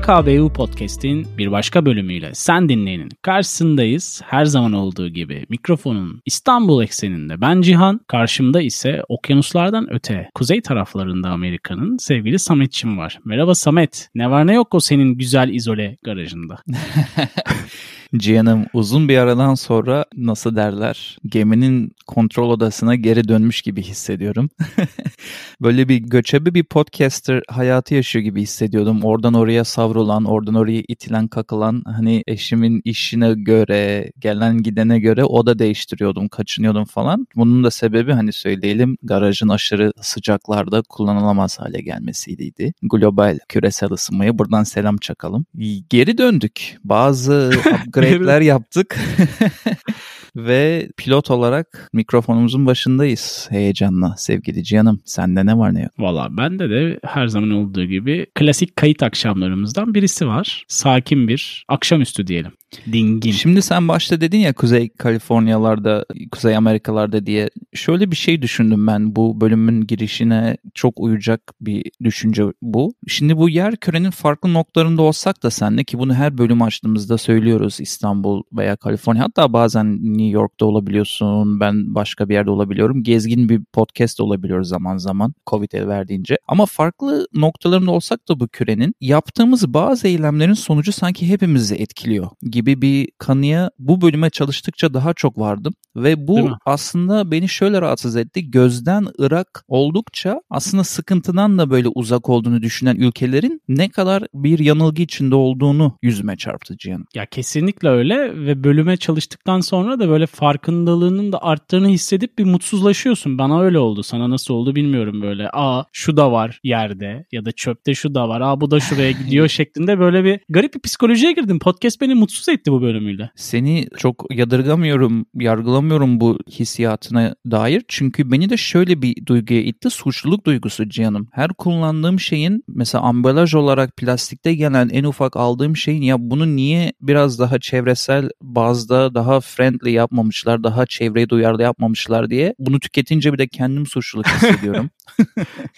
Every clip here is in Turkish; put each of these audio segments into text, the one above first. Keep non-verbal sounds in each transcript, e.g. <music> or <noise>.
PKBU Podcast'in bir başka bölümüyle sen dinleyenin karşısındayız. Her zaman olduğu gibi mikrofonun İstanbul ekseninde ben Cihan, karşımda ise okyanuslardan öte kuzey taraflarında Amerika'nın sevgili Samet'çim var. Merhaba Samet, ne var ne yok o senin güzel izole garajında? <laughs> Cihan'ım uzun bir aradan sonra nasıl derler geminin kontrol odasına geri dönmüş gibi hissediyorum. <laughs> Böyle bir göçebe bir podcaster hayatı yaşıyor gibi hissediyordum. Oradan oraya savrulan, oradan oraya itilen kakılan hani eşimin işine göre, gelen gidene göre o da değiştiriyordum, kaçınıyordum falan. Bunun da sebebi hani söyleyelim garajın aşırı sıcaklarda kullanılamaz hale gelmesiydi. Global küresel ısınmaya buradan selam çakalım. Geri döndük. Bazı <laughs> upgrade'ler yaptık. <laughs> Ve pilot olarak mikrofonumuzun başındayız heyecanla sevgili Cihan'ım. Sende ne var ne yok? Valla bende de her zaman olduğu gibi klasik kayıt akşamlarımızdan birisi var. Sakin bir akşamüstü diyelim. Dingin. Şimdi sen başta dedin ya Kuzey Kaliforniyalarda, Kuzey Amerikalarda diye. Şöyle bir şey düşündüm ben bu bölümün girişine çok uyacak bir düşünce bu. Şimdi bu yer kürenin farklı noktalarında olsak da senle ki bunu her bölüm açtığımızda söylüyoruz İstanbul veya Kaliforniya. Hatta bazen New York'ta olabiliyorsun, ben başka bir yerde olabiliyorum. Gezgin bir podcast olabiliyoruz zaman zaman Covid el verdiğince. Ama farklı noktalarında olsak da bu kürenin yaptığımız bazı eylemlerin sonucu sanki hepimizi etkiliyor gibi bir kanıya bu bölüme çalıştıkça daha çok vardım. Ve bu aslında beni şöyle rahatsız etti. Gözden ırak oldukça aslında sıkıntıdan da böyle uzak olduğunu düşünen ülkelerin ne kadar bir yanılgı içinde olduğunu yüzüme çarptı Cihan. Ya kesinlikle öyle ve bölüme çalıştıktan sonra da böyle farkındalığının da arttığını hissedip bir mutsuzlaşıyorsun. Bana öyle oldu. Sana nasıl oldu bilmiyorum böyle. Aa şu da var yerde ya da çöpte şu da var. Aa bu da şuraya gidiyor <laughs> şeklinde böyle bir garip bir psikolojiye girdim. Podcast beni mutsuz etti bu bölümüyle. Seni çok yadırgamıyorum, yargılamıyorum bu hissiyatına dair. Çünkü beni de şöyle bir duyguya itti. Suçluluk duygusu Cihan'ım. Her kullandığım şeyin mesela ambalaj olarak plastikte gelen en ufak aldığım şeyin ya bunu niye biraz daha çevresel bazda daha friendly yapmamışlar, daha çevreye duyarlı yapmamışlar diye bunu tüketince bir de kendim suçluluk hissediyorum. <laughs>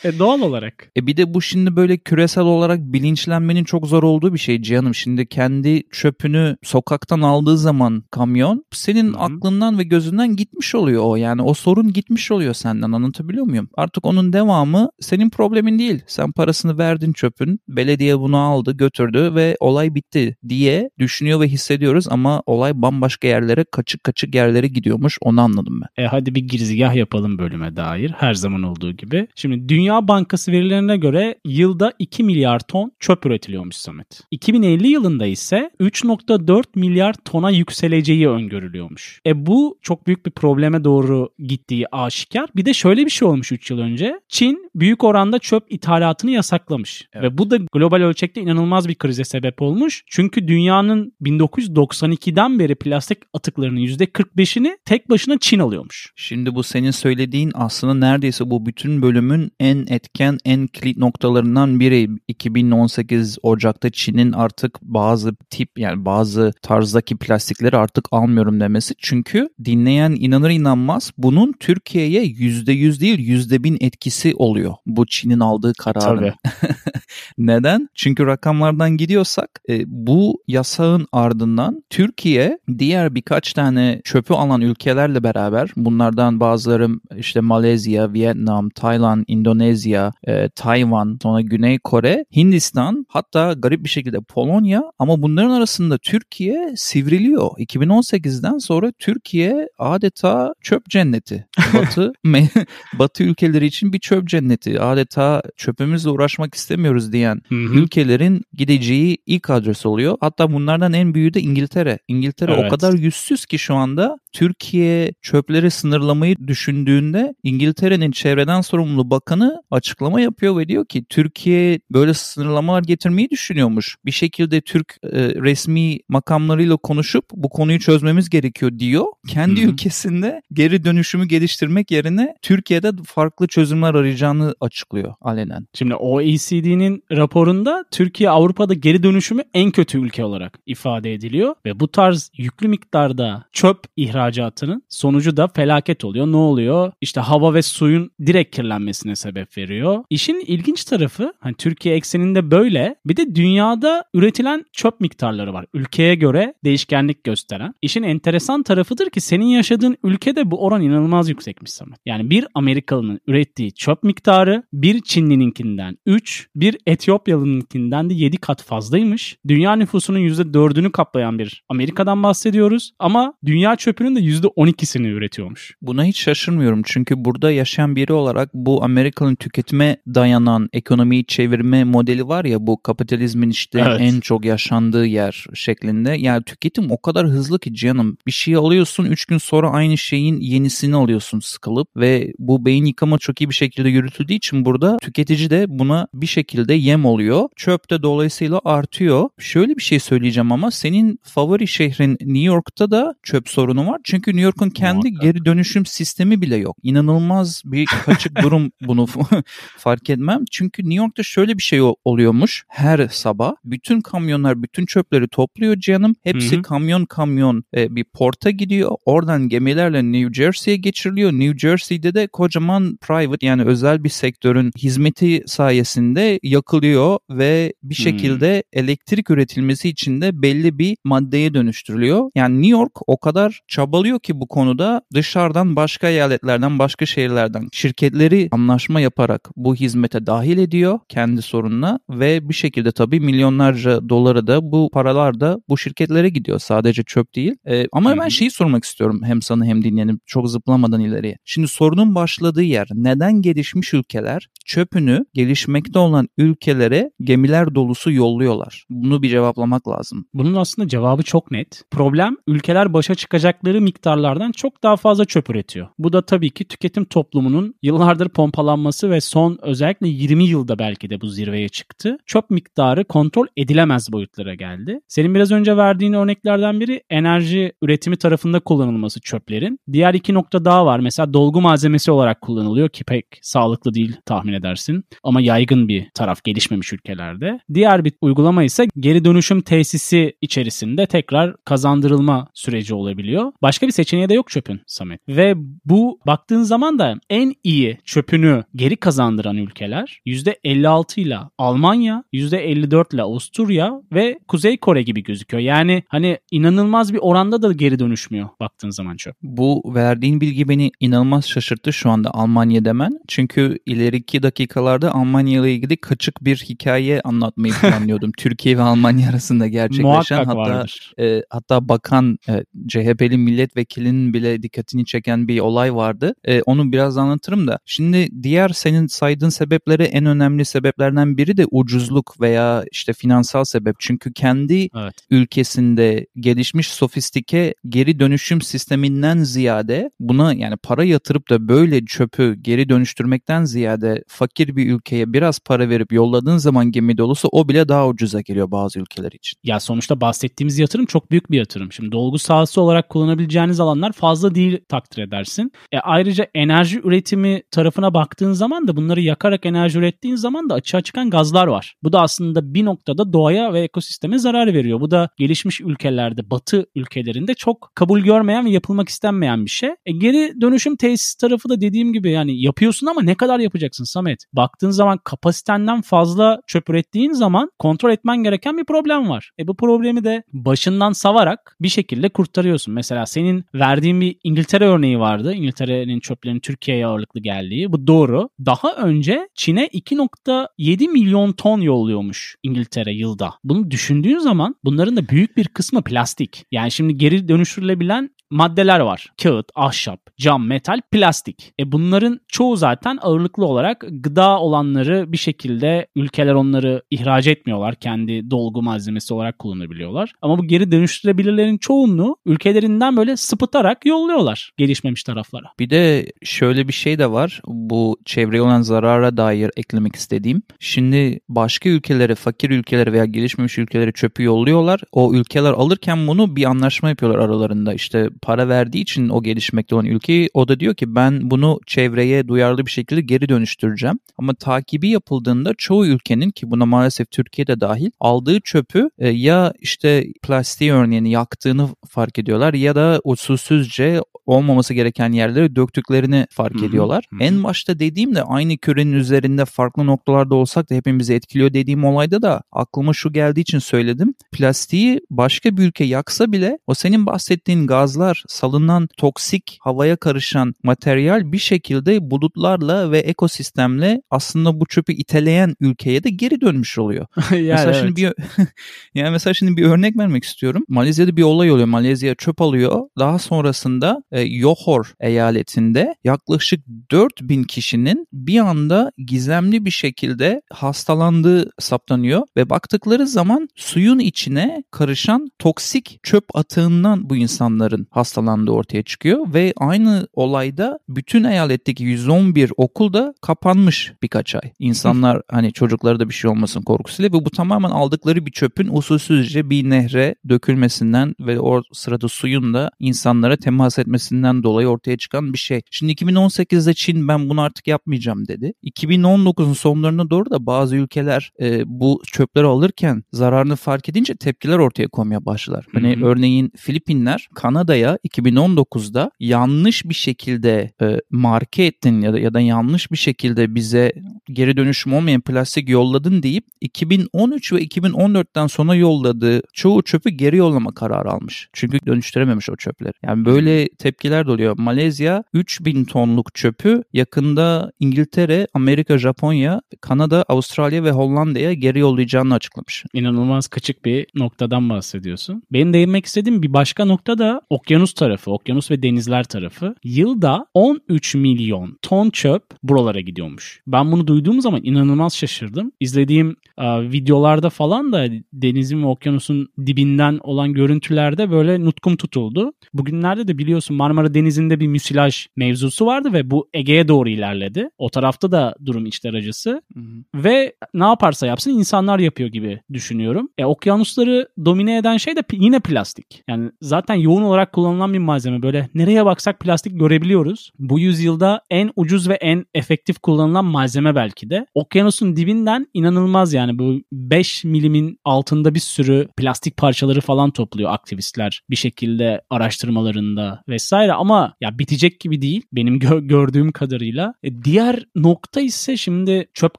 e doğal olarak. E bir de bu şimdi böyle küresel olarak bilinçlenmenin çok zor olduğu bir şey Cihan'ım. Şimdi kendi çöpünü sokaktan aldığı zaman kamyon senin Hı-hı. aklından ve gözünden gitmiş oluyor o. Yani o sorun gitmiş oluyor senden anlatabiliyor muyum? Artık onun devamı senin problemin değil. Sen parasını verdin çöpün. Belediye bunu aldı götürdü ve olay bitti diye düşünüyor ve hissediyoruz ama olay bambaşka yerlere kaçık kaçık yerlere gidiyormuş onu anladım ben. E hadi bir girizgah yapalım bölüme dair her zaman olduğu gibi. Şimdi Dünya Bankası verilerine göre yılda 2 milyar ton çöp üretiliyormuş Samet. 2050 yılında ise 3.4 milyar tona yükseleceği öngörülüyormuş. E bu çok büyük bir probleme doğru gittiği aşikar. Bir de şöyle bir şey olmuş 3 yıl önce. Çin büyük oranda çöp ithalatını yasaklamış. Evet. Ve bu da global ölçekte inanılmaz bir krize sebep olmuş. Çünkü dünyanın 1992'den beri plastik atıklarının %45'ini tek başına Çin alıyormuş. Şimdi bu senin söylediğin aslında neredeyse bu bütün bölümün en etken, en kilit noktalarından biri. 2018 Ocak'ta Çin'in artık bazı tip yani bazı tarzdaki plastikleri artık almıyorum demesi. Çünkü dinleyen inanır inanmaz bunun Türkiye'ye %100 değil %1000 etkisi oluyor. Bu Çin'in aldığı kararın. Tabii. <laughs> Neden? Çünkü rakamlardan gidiyorsak e, bu yasağın ardından Türkiye diğer birkaç tane çöpü alan ülkelerle beraber bunlardan bazıları işte Malezya, Vietnam, Tayland, Endonezya, e, Tayvan, sonra Güney Kore, Hindistan hatta garip bir şekilde Polonya ama bunların arasında Türkiye sivriliyor. 2018'den sonra Türkiye adeta çöp cenneti. Batı <laughs> Batı ülkeleri için bir çöp cenneti. Adeta çöpümüzle uğraşmak istemiyoruz diyen hı hı. ülkelerin gideceği ilk adres oluyor. Hatta bunlardan en büyüğü de İngiltere. İngiltere evet. o kadar yüzsüz ki şu anda Türkiye çöpleri sınırlamayı düşündüğünde İngiltere'nin çevreden sorumlu bakanı açıklama yapıyor ve diyor ki Türkiye böyle sınırlamalar getirmeyi düşünüyormuş. Bir şekilde Türk e, resmi makamlarıyla konuşup bu konuyu çözmemiz gerekiyor diyor. Kendi Hı-hı. ülkesinde geri dönüşümü geliştirmek yerine Türkiye'de farklı çözümler arayacağını açıklıyor alenen. Şimdi OECD'nin raporunda Türkiye Avrupa'da geri dönüşümü en kötü ülke olarak ifade ediliyor ve bu tarz yüklü miktarda çöp ihracatının sonucu da felaket oluyor. Ne oluyor? İşte hava ve suyun direkt kirlenmesine sebep veriyor. İşin ilginç tarafı hani Türkiye ekseninde böyle bir de dünyada üretilen çöp miktarları var. Ülkeye göre değişkenlik gösteren. İşin enteresan tarafıdır ki senin yaşadığın ülkede bu oran inanılmaz yüksekmiş Samet. Yani bir Amerikalının ürettiği çöp miktarı bir Çinlininkinden 3, bir Etiyopyalı'nınkinden de 7 kat fazlaymış. Dünya nüfusunun %4'ünü kaplayan bir Amerika'dan bahsediyoruz ama dünya çöpünün de %12'sini üretiyormuş. Buna hiç şaşırmıyorum çünkü burada yaşayan biri olarak bu Amerika'nın tüketime dayanan ekonomiyi çevirme modeli var ya bu kapitalizmin işte evet. en çok yaşandığı yer şeklinde. Yani tüketim o kadar hızlı ki canım bir şey alıyorsun 3 gün sonra aynı şeyin yenisini alıyorsun sıkılıp ve bu beyin yıkama çok iyi bir şekilde yürütüldüğü için burada tüketici de buna bir şekilde yem oluyor. Çöp de dolayısıyla artıyor. Şöyle bir şey söyleyeceğim ama senin favori şehrin New York'ta da çöp sorunu var. Çünkü New York'un kendi geri dönüşüm sistemi bile yok. İnanılmaz bir kaçık durum <laughs> bunu <laughs> fark etmem. Çünkü New York'ta şöyle bir şey oluyormuş. Her sabah bütün kamyonlar bütün çöpleri topluyor canım. Hepsi Hı-hı. kamyon kamyon e, bir porta gidiyor. Oradan gemilerle New Jersey'ye geçiriliyor. New Jersey'de de kocaman private yani özel bir sektörün hizmeti sayesinde yakılıyor ve bir şekilde hmm. elektrik üretilmesi için de belli bir maddeye dönüştürülüyor. Yani New York o kadar çabalıyor ki bu konuda dışarıdan başka eyaletlerden başka şehirlerden şirketleri anlaşma yaparak bu hizmete dahil ediyor kendi sorununa ve bir şekilde tabii milyonlarca doları da bu paralar da bu şirketlere gidiyor. Sadece çöp değil. Ee, ama ben şeyi sormak istiyorum hem sana hem dinleyenim çok zıplamadan ileriye. Şimdi sorunun başladığı yer neden gelişmiş ülkeler çöpünü gelişmekte olan ülkelere gemiler dolusu yolluyorlar? Bunu bir cevaplamak lazım. Bunun aslında cevabı çok net. Problem ülkeler başa çıkacakları miktarlardan çok daha fazla çöp üretiyor. Bu da tabii ki tüketim toplumunun yıllardır pompalanması ve son özellikle 20 yılda belki de bu zirveye çıktı. Çöp miktarı kontrol edilemez boyutlara geldi. Senin biraz önce verdiğin örneklerden biri enerji üretimi tarafında kullanılması çöplerin. Diğer iki nokta daha var. Mesela dolgu malzemesi olarak kullanılıyor ki pek sağlıklı değil tahmin edersin. Ama yaygın bir taraf gelişmemiş ülkelerde. Diğer bir uygulama ise geri dönüşüm tesisi içerisinde tekrar kazandırılma süreci olabiliyor. Başka bir seçeneği de yok çöpün Samet. Ve bu baktığın zaman da en iyi çöpünü geri kazandıran ülkeler %56 ile Almanya, %54 ile Avusturya ve Kuzey Kore gibi gözüküyor. Yani hani inanılmaz bir oranda da geri dönüşmüyor baktığın zaman çöp. Bu verdiğin bilgi beni inanılmaz şaşırttı şu anda Almanya demen. Çünkü ileriki dakikalarda Almanya ile ilgili kaçık bir hikaye anlatmayı <laughs> planlıyordum. Türkiye ve Almanya arasında gerçekleşen Muhakkak hatta vardır. e, hatta bakan e, CHP'li milletvekilinin bile dikkatini çeken bir olay vardı. E, onu biraz anlatırım da. Şimdi diğer senin saydığın sebepleri en önemli sebeplerden biri de ucuzluk veya işte finansal sebep. Çünkü kendi evet. ülkesinde gelişmiş sofistike geri dönüşüm sisteminden ziyade buna yani para yatırıp da böyle çöpü geri dönüştürmekten ziyade fakir bir ülkeye biraz para verip yolladığın zaman gemi dolusu o bile daha ucuza geliyor bazı ülkeler için. Ya sonuçta bahsettiğimiz yatırım çok büyük bir yatırım. Şimdi dolgu sahası olarak kullanabileceğiniz alanlar fazla değil takdir edersin. E ayrıca enerji üretimi tarafına baktığın zaman da bunları yakarak enerji ürettiğin zaman da açığa çıkan gazlar var. Bu da aslında bir noktada doğaya ve ekosisteme zarar veriyor. Bu da gelişmiş ülkelerde, batı ülkelerinde çok kabul görmeyen ve yapılmak istenmeyen bir şey. E geri dönüşüm tesis tarafı da dediğim gibi yani yapıyorsun ama ne kadar yapacaksın Samet? Baktığın zaman kapasitenden fazla çöp ürettiğin zaman kontrol etmen gereken bir problem var. E bu problemi de başından savarak bir şekilde kurtarıyorsun. Mesela senin verdiğin bir İngiltere örneği vardı. İngiltere'nin çöplerinin Türkiye'ye ağırlıklı geldiği. Bu doğru. Daha önce Çin'e 2.7 milyon ton yolluyormuş İngiltere yılda. Bunu düşündüğün zaman bunların da büyük bir kısmı plastik. Yani şimdi geri dönüştürülebilen maddeler var. Kağıt, ahşap, cam, metal, plastik. E bunların çoğu zaten ağırlıklı olarak gıda olanları bir şekilde ülkeler onları ihraç etmiyorlar. Kendi dolgu malzemesi olarak kullanabiliyorlar. Ama bu geri dönüştürebilirlerin çoğunluğu ülkelerinden böyle sıpıtarak yolluyorlar gelişmemiş taraflara. Bir de şöyle bir şey de var. Bu çevreye olan zarara dair eklemek istediğim. Şimdi başka ülkelere, fakir ülkelere veya gelişmemiş ülkelere çöpü yolluyorlar. O ülkeler alırken bunu bir anlaşma yapıyorlar aralarında. İşte para verdiği için o gelişmekte olan ülkeyi o da diyor ki ben bunu çevreye duyarlı bir şekilde geri dönüştüreceğim. Ama takibi yapıldığında çoğu ülkenin ki buna maalesef Türkiye'de dahil aldığı çöpü e, ya işte plastiği örneğini yaktığını fark ediyorlar ya da usulsüzce olmaması gereken yerlere döktüklerini fark Hı-hı. ediyorlar. Hı-hı. En başta dediğimde aynı kürenin üzerinde farklı noktalarda olsak da hepimizi etkiliyor dediğim olayda da aklıma şu geldiği için söyledim. Plastiği başka bir ülke yaksa bile o senin bahsettiğin gazlar, salınan toksik havaya karışan materyal bir şekilde bulutlarla ve ekosistemle aslında bu çöpü iteleyen ülkeye de geri dönmüş oluyor. <laughs> yani mesela evet. şimdi bir <laughs> yani mesela şimdi bir örnek vermek istiyorum. Malezya'da bir olay oluyor. Malezya çöp alıyor. Daha sonrasında e, Johor eyaletinde yaklaşık 4000 kişinin bir anda gizemli bir şekilde hastalandığı saptanıyor ve baktıkları zaman suyun içine karışan toksik çöp atığından bu insanların hastalandığı ortaya çıkıyor ve aynı olayda bütün eyaletteki 111 okul da kapanmış birkaç ay. İnsanlar hani çocuklara da bir şey olmasın korkusuyla ve bu tamamen aldıkları bir çöpün usulsüzce bir nehre dökülmesinden ve o sırada suyun da insanlara temas etmesinden dolayı ortaya çıkan bir şey. Şimdi 2018'de Çin ben bunu artık yapmayacağım dedi. 2019'un sonlarına doğru da bazı ülkeler e, bu çöpleri alırken zararını fark edince tepkiler ortaya koymaya başladılar. Hani örneğin Filipinler Kanada'ya 2019'da yanlış bir şekilde e, marke ettin ya da ya da yanlış bir şekilde bize geri dönüşüm olmayan plastik yolladın deyip 2013 ve 2014'ten sonra yolladığı çoğu çöpü geri yollama kararı almış. Çünkü dönüştürememiş o çöpleri. Yani böyle tepkiler de oluyor. Malezya 3000 tonluk çöpü yakında İngiltere, Amerika, Japonya, Kanada, Avustralya ve Hollanda'ya geri yollayacağını açıklamış. İnanılmaz küçük bir noktadan bahsediyorsun. Benim değinmek istediğim bir başka nokta da okyanus tarafı, okyanus ve denizler tarafı. Yılda 13 milyon ton çöp buralara gidiyormuş. Ben bunu duyduğum zaman inanılmaz şaşırdım. İzlediğim e, videolarda falan da denizin ve okyanusun dibinden olan görüntülerde böyle nutkum tutuldu. Bugünlerde de biliyorsun Marmara Denizi'nde bir müsilaj mevzusu vardı ve bu Ege'ye doğru ilerledi. O tarafta da durum içler acısı. Hı hı. Ve ne yaparsa yapsın insanlar yapıyor gibi düşünüyorum. E, okyanusları domine eden şey de yine plastik. Yani zaten yoğun olarak kullanılan bir malzeme. Böyle nereye baksak plastik görebiliyoruz. Bu yüzyılda en ucuz ve en efektif kullanılan malzeme belki de. Okyanusun dibinden inanılmaz yani bu 5 milimin altında bir sürü plastik parçaları falan topluyor aktivistler bir şekilde araştırmalarında vesaire ama ya bitecek gibi değil benim gö- gördüğüm kadarıyla. E, diğer nokta ise şimdi çöp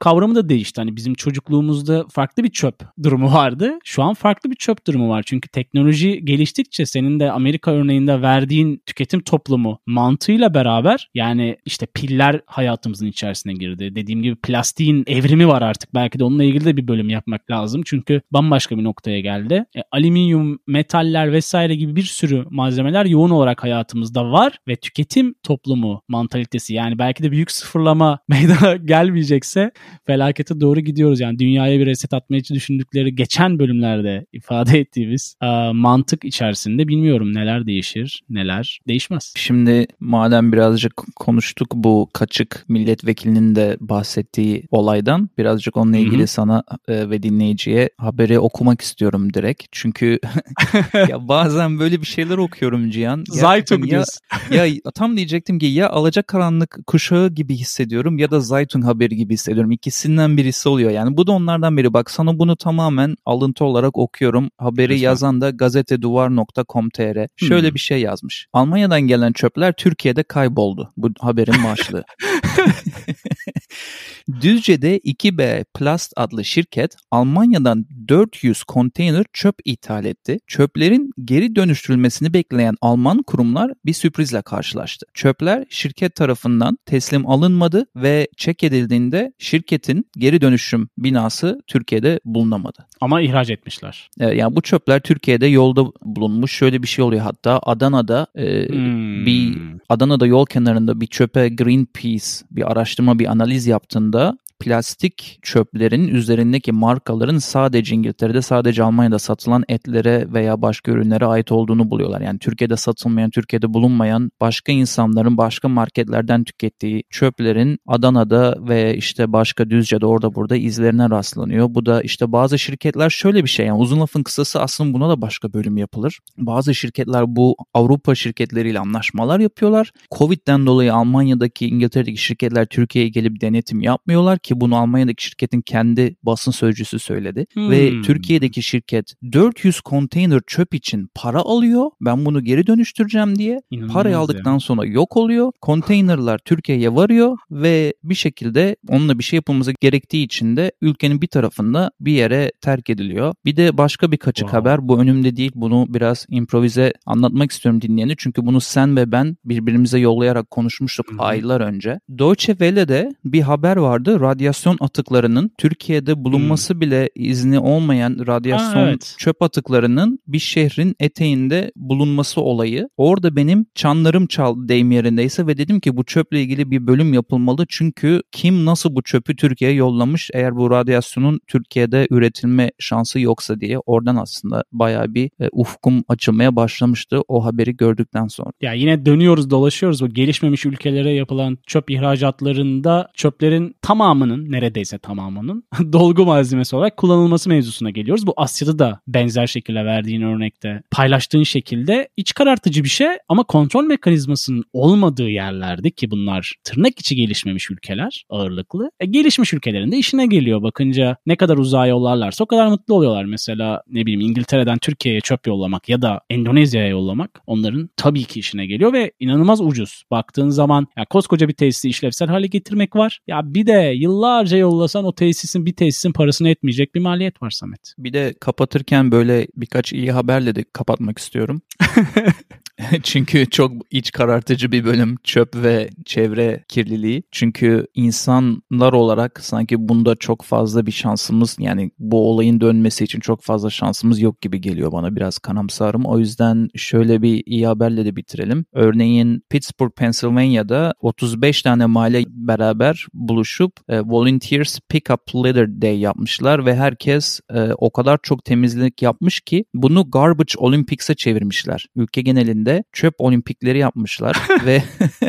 kavramı da değişti. Hani bizim çocukluğumuzda farklı bir çöp durumu vardı. Şu an farklı bir çöp durumu var. Çünkü teknoloji geliştikçe senin de Amerika örneğinde verdiğin tüketim toplumu mantığıyla beraber yani işte piller hayatımızın içerisine girdi. Dediğim gibi plastiğin evrimi var artık. Belki de onunla ilgili de bir bölüm yapmak lazım. Çünkü bambaşka bir noktaya geldi. E, alüminyum, metaller vesaire gibi bir sürü malzemeler yoğun olarak hayatımızda var ve tüketim toplumu mantalitesi yani belki de büyük sıfırlama <laughs> meydana gelmeyecekse felakete doğru gidiyoruz. Yani dünyaya bir reset atmayı düşündükleri geçen bölümlerde ifade ettiğimiz e, mantık içerisinde bilmiyorum neler değişir, neler değişmez. Şimdi madem birazcık konuştuk bu kaçık milletvekilinin de bahsettiği olaydan birazcık onunla ilgili Hı-hı. sana e, ve dinleyiciye haberi okumak istiyorum direkt. Çünkü <laughs> ya bazen böyle bir şeyler okuyorum Cihan. Zaytung ya, ya tam diyecektim ki ya alacak karanlık kuşağı gibi hissediyorum ya da Zaytung haberi gibi hissediyorum. İkisinden birisi oluyor. Yani bu da onlardan biri. Bak sana bunu tamamen alıntı olarak okuyorum. Haberi Lütfen. yazan da gazeteduvar.com.tr. Şöyle. Bir şey yazmış. Almanya'dan gelen çöpler Türkiye'de kayboldu. Bu haberin başlığı. <laughs> <laughs> Düzce'de 2B Plast adlı şirket Almanya'dan 400 konteyner çöp ithal etti. Çöplerin geri dönüştürülmesini bekleyen Alman kurumlar bir sürprizle karşılaştı. Çöpler şirket tarafından teslim alınmadı ve çek edildiğinde şirketin geri dönüşüm binası Türkiye'de bulunamadı. Ama ihraç etmişler. Evet, yani bu çöpler Türkiye'de yolda bulunmuş. Şöyle bir şey oluyor hatta Adana'da e, hmm. bir Adana'da yol kenarında bir çöpe Greenpeace bir araştırma bir analiz yaptığında plastik çöplerin üzerindeki markaların sadece İngiltere'de sadece Almanya'da satılan etlere veya başka ürünlere ait olduğunu buluyorlar. Yani Türkiye'de satılmayan, Türkiye'de bulunmayan başka insanların başka marketlerden tükettiği çöplerin Adana'da ve işte başka Düzce'de orada burada izlerine rastlanıyor. Bu da işte bazı şirketler şöyle bir şey yani uzun lafın kısası aslında buna da başka bölüm yapılır. Bazı şirketler bu Avrupa şirketleriyle anlaşmalar yapıyorlar. Covid'den dolayı Almanya'daki İngiltere'deki şirketler Türkiye'ye gelip denetim yapmıyorlar ki bunu Almanya'daki şirketin kendi basın sözcüsü söyledi. Hmm. Ve Türkiye'deki şirket 400 konteyner çöp için para alıyor. Ben bunu geri dönüştüreceğim diye. İnanılmaz Parayı aldıktan ya. sonra yok oluyor. Konteynerlar Türkiye'ye varıyor ve bir şekilde onunla bir şey yapılması gerektiği için de ülkenin bir tarafında bir yere terk ediliyor. Bir de başka bir kaçık wow. haber. Bu önümde değil. Bunu biraz improvize anlatmak istiyorum dinleyeni. Çünkü bunu sen ve ben birbirimize yollayarak konuşmuştuk Hı-hı. aylar önce. Deutsche Welle'de bir haber vardı. Radyasyon atıklarının Türkiye'de bulunması Hı. bile izni olmayan radyasyon Aa, evet. çöp atıklarının bir şehrin eteğinde bulunması olayı. Orada benim çanlarım çaldı deyim yerindeyse ve dedim ki bu çöple ilgili bir bölüm yapılmalı. Çünkü kim nasıl bu çöpü Türkiye'ye yollamış eğer bu radyasyonun Türkiye'de üretilme şansı yoksa diye oradan aslında bayağı bir e, ufkum açılmaya başlamıştı o haberi gördükten sonra. Ya yine dönüyoruz dolaşıyoruz bu gelişmemiş ülkelere yapılan çöp ihracatlarında çöplerin tamamının neredeyse tamamının <laughs> dolgu malzemesi olarak kullanılması mevzusuna geliyoruz. Bu Asya'da da benzer şekilde verdiğin örnekte paylaştığın şekilde iç karartıcı bir şey ama kontrol mekanizmasının olmadığı yerlerde ki bunlar tırnak içi gelişmemiş ülkeler ağırlıklı. E, gelişmiş ülkelerin de işine geliyor bakınca ne kadar uzağa yollarlarsa o kadar mutlu oluyorlar. Mesela ne bileyim İngiltere'den Türkiye'ye çöp yollamak ya da Endonezya'ya yollamak onların tabii ki işine geliyor ve inanılmaz ucuz. Baktığın zaman ya koskoca bir tesisi işlevsel hale getirmek var. Ya bir de yıllarca yollasan o tesisin bir tesisin parasını etmeyecek bir maliyet var Samet. Bir de kapatırken böyle birkaç iyi haberle de kapatmak istiyorum. <laughs> <laughs> Çünkü çok iç karartıcı bir bölüm çöp ve çevre kirliliği. Çünkü insanlar olarak sanki bunda çok fazla bir şansımız yani bu olayın dönmesi için çok fazla şansımız yok gibi geliyor bana biraz kanamsarım. O yüzden şöyle bir iyi haberle de bitirelim. Örneğin Pittsburgh, Pennsylvania'da 35 tane mahalle beraber buluşup e, Volunteers Pick Up Litter Day yapmışlar ve herkes e, o kadar çok temizlik yapmış ki bunu Garbage Olympics'e çevirmişler. Ülke genelinde çöp olimpikleri yapmışlar <laughs> ve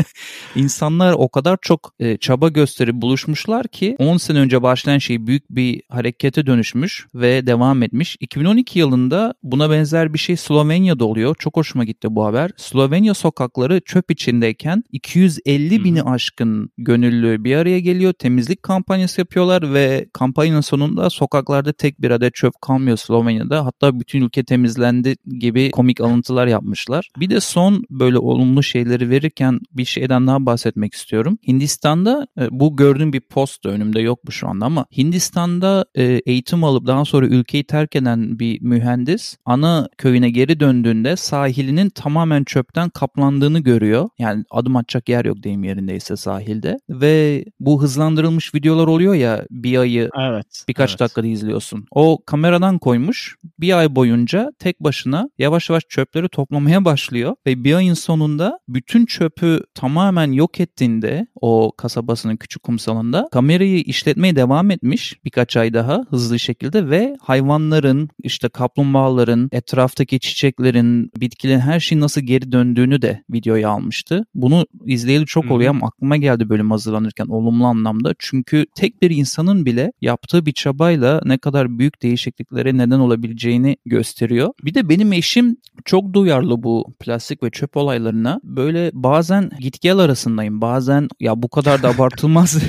<laughs> insanlar o kadar çok e, çaba gösterip buluşmuşlar ki 10 sene önce başlayan şey büyük bir harekete dönüşmüş ve devam etmiş. 2012 yılında buna benzer bir şey Slovenya'da oluyor. Çok hoşuma gitti bu haber. Slovenya sokakları çöp içindeyken 250 bini aşkın gönüllü bir araya geliyor. Temizlik kampanyası yapıyorlar ve kampanyanın sonunda sokaklarda tek bir adet çöp kalmıyor Slovenya'da. Hatta bütün ülke temizlendi gibi komik alıntılar yapmışlar. Bir de son böyle olumlu şeyleri verirken bir şeyden daha bahsetmek istiyorum. Hindistan'da e, bu gördüğüm bir post da önümde yok bu şu anda ama Hindistan'da e, eğitim alıp daha sonra ülkeyi terk eden bir mühendis ana köyüne geri döndüğünde sahilinin tamamen çöpten kaplandığını görüyor. Yani adım atacak yer yok deyim yerindeyse sahilde ve bu hızlandırılmış videolar oluyor ya bir ayı evet, birkaç evet. dakikada izliyorsun. O kameradan koymuş bir ay boyunca tek başına yavaş yavaş çöpleri toplamaya başlıyor ve bir ayın sonunda bütün çöpü tamamen yok ettiğinde o kasabasının küçük kumsalında kamerayı işletmeye devam etmiş birkaç ay daha hızlı şekilde ve hayvanların işte kaplumbağaların etraftaki çiçeklerin bitkilerin her şeyin nasıl geri döndüğünü de videoya almıştı. Bunu izleyeli çok oluyor ama aklıma geldi bölüm hazırlanırken olumlu anlamda. Çünkü tek bir insanın bile yaptığı bir çabayla ne kadar büyük değişikliklere neden olabileceğini gösteriyor. Bir de benim eşim çok duyarlı bu plastik ve çöp olaylarına. Böyle bazen git gel arasındayım. Bazen ya bu kadar da abartılmaz <laughs>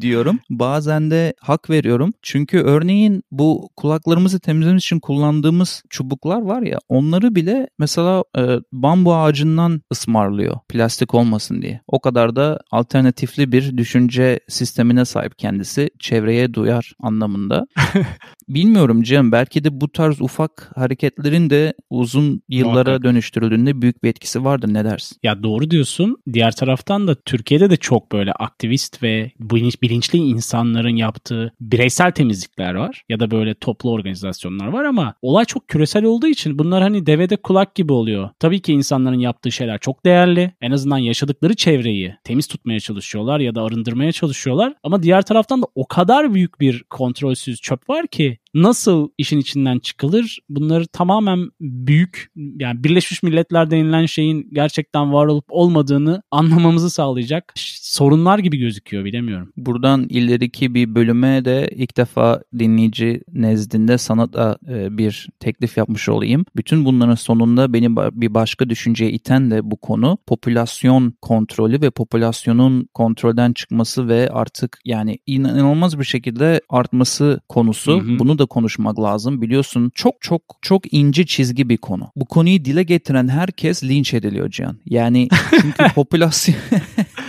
diyorum. Bazen de hak veriyorum. Çünkü örneğin bu kulaklarımızı temizlemek için kullandığımız çubuklar var ya onları bile mesela e, bambu ağacından ısmarlıyor plastik olmasın diye. O kadar da alternatifli bir düşünce sistemine sahip kendisi. Çevreye duyar anlamında. <laughs> Bilmiyorum Cem belki de bu tarz ufak hareketlerin de uzun yıllara Muhakkak. dönüştürüldüğünde büyük bir etkisi vardır ne dersin? Ya doğru diyorsun. Diğer taraftan da Türkiye'de de çok böyle aktivist ve bu bilinçli insanların yaptığı bireysel temizlikler var ya da böyle toplu organizasyonlar var ama olay çok küresel olduğu için bunlar hani devede kulak gibi oluyor. Tabii ki insanların yaptığı şeyler çok değerli. En azından yaşadıkları çevreyi temiz tutmaya çalışıyorlar ya da arındırmaya çalışıyorlar. Ama diğer taraftan da o kadar büyük bir kontrolsüz çöp var ki nasıl işin içinden çıkılır? Bunları tamamen büyük yani Birleşmiş Milletler denilen şeyin gerçekten var olup olmadığını anlamamızı sağlayacak sorunlar gibi gözüküyor bilemiyorum. Buradan ileriki bir bölüme de ilk defa dinleyici nezdinde sana da e, bir teklif yapmış olayım. Bütün bunların sonunda beni bir başka düşünceye iten de bu konu popülasyon kontrolü ve popülasyonun kontrolden çıkması ve artık yani inanılmaz bir şekilde artması konusu. Hı hı. Bunu da konuşmak lazım. Biliyorsun çok çok çok ince çizgi bir konu. Bu konuyu dile getiren herkes linç ediliyor Can. Yani <laughs> çünkü popülasyon <laughs>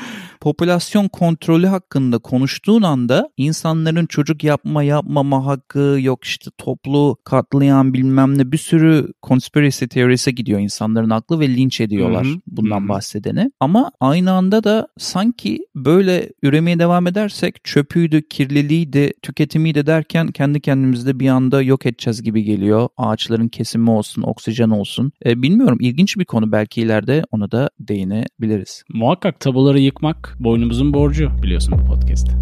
popülasyon kontrolü hakkında konuştuğun anda insanların çocuk yapma yapmama hakkı yok işte toplu katlayan bilmem ne bir sürü conspiracy teorisi gidiyor insanların aklı ve linç ediyorlar Hı-hı. bundan Hı-hı. bahsedeni. Ama aynı anda da sanki böyle üremeye devam edersek çöpüydü, kirliliğiydi, tüketimiydi derken kendi kendimizde bir anda yok edeceğiz gibi geliyor. Ağaçların kesimi olsun, oksijen olsun. E, bilmiyorum ilginç bir konu belki ileride ona da değinebiliriz. Muhakkak tabuları yıkmak boynumuzun borcu biliyorsun bu podcast'te.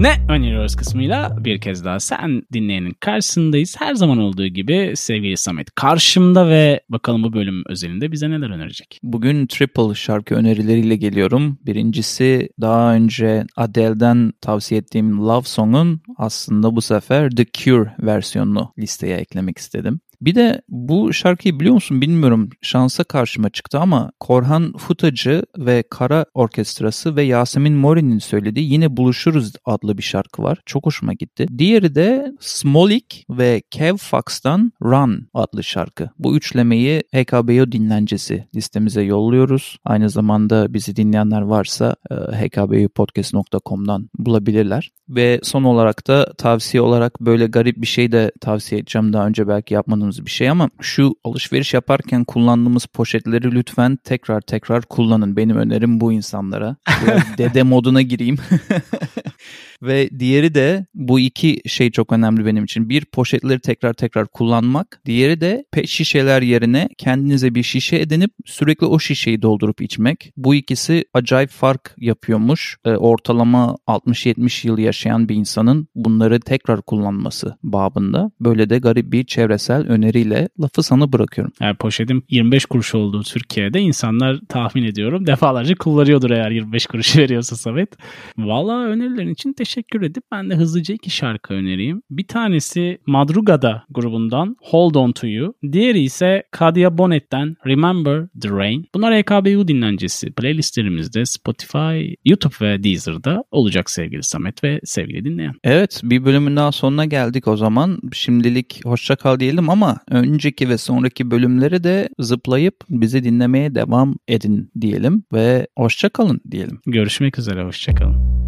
Ne öneriyoruz kısmıyla bir kez daha sen dinleyenin karşısındayız. Her zaman olduğu gibi sevgili Samet karşımda ve bakalım bu bölüm özelinde bize neler önerecek? Bugün triple şarkı önerileriyle geliyorum. Birincisi daha önce Adele'den tavsiye ettiğim Love Song'un aslında bu sefer The Cure versiyonunu listeye eklemek istedim. Bir de bu şarkıyı biliyor musun bilmiyorum şansa karşıma çıktı ama Korhan Futacı ve Kara Orkestrası ve Yasemin Mori'nin söylediği Yine Buluşuruz adlı bir şarkı var. Çok hoşuma gitti. Diğeri de Smolik ve Kev Fox'tan Run adlı şarkı. Bu üçlemeyi HKBO dinlencesi listemize yolluyoruz. Aynı zamanda bizi dinleyenler varsa e, hkbopodcast.com'dan bulabilirler. Ve son olarak da tavsiye olarak böyle garip bir şey de tavsiye edeceğim. Daha önce belki yapmadığımız bir şey ama şu alışveriş yaparken kullandığımız poşetleri lütfen tekrar tekrar kullanın. Benim önerim bu insanlara. <laughs> dede moduna gireyim. <laughs> Ve diğeri de bu iki şey çok önemli benim için. Bir poşetleri tekrar tekrar kullanmak. Diğeri de pet şişeler yerine kendinize bir şişe edinip sürekli o şişeyi doldurup içmek. Bu ikisi acayip fark yapıyormuş. E, ortalama 60-70 yıl yaşayan bir insanın bunları tekrar kullanması babında. Böyle de garip bir çevresel öneriyle lafı sana bırakıyorum. Yani poşetin 25 kuruş olduğu Türkiye'de insanlar tahmin ediyorum defalarca kullanıyordur eğer 25 kuruş <laughs> veriyorsa Samet. Valla önerilerin için teşekkür teşekkür edip ben de hızlıca iki şarkı önereyim. Bir tanesi Madrugada grubundan Hold On To You. Diğeri ise Kadia Bonnet'ten Remember The Rain. Bunlar EKBU dinlencesi. Playlistlerimizde Spotify, YouTube ve Deezer'da olacak sevgili Samet ve sevgili dinleyen. Evet bir bölümün daha sonuna geldik o zaman. Şimdilik hoşça kal diyelim ama önceki ve sonraki bölümleri de zıplayıp bizi dinlemeye devam edin diyelim ve hoşça kalın diyelim. Görüşmek üzere hoşça kalın.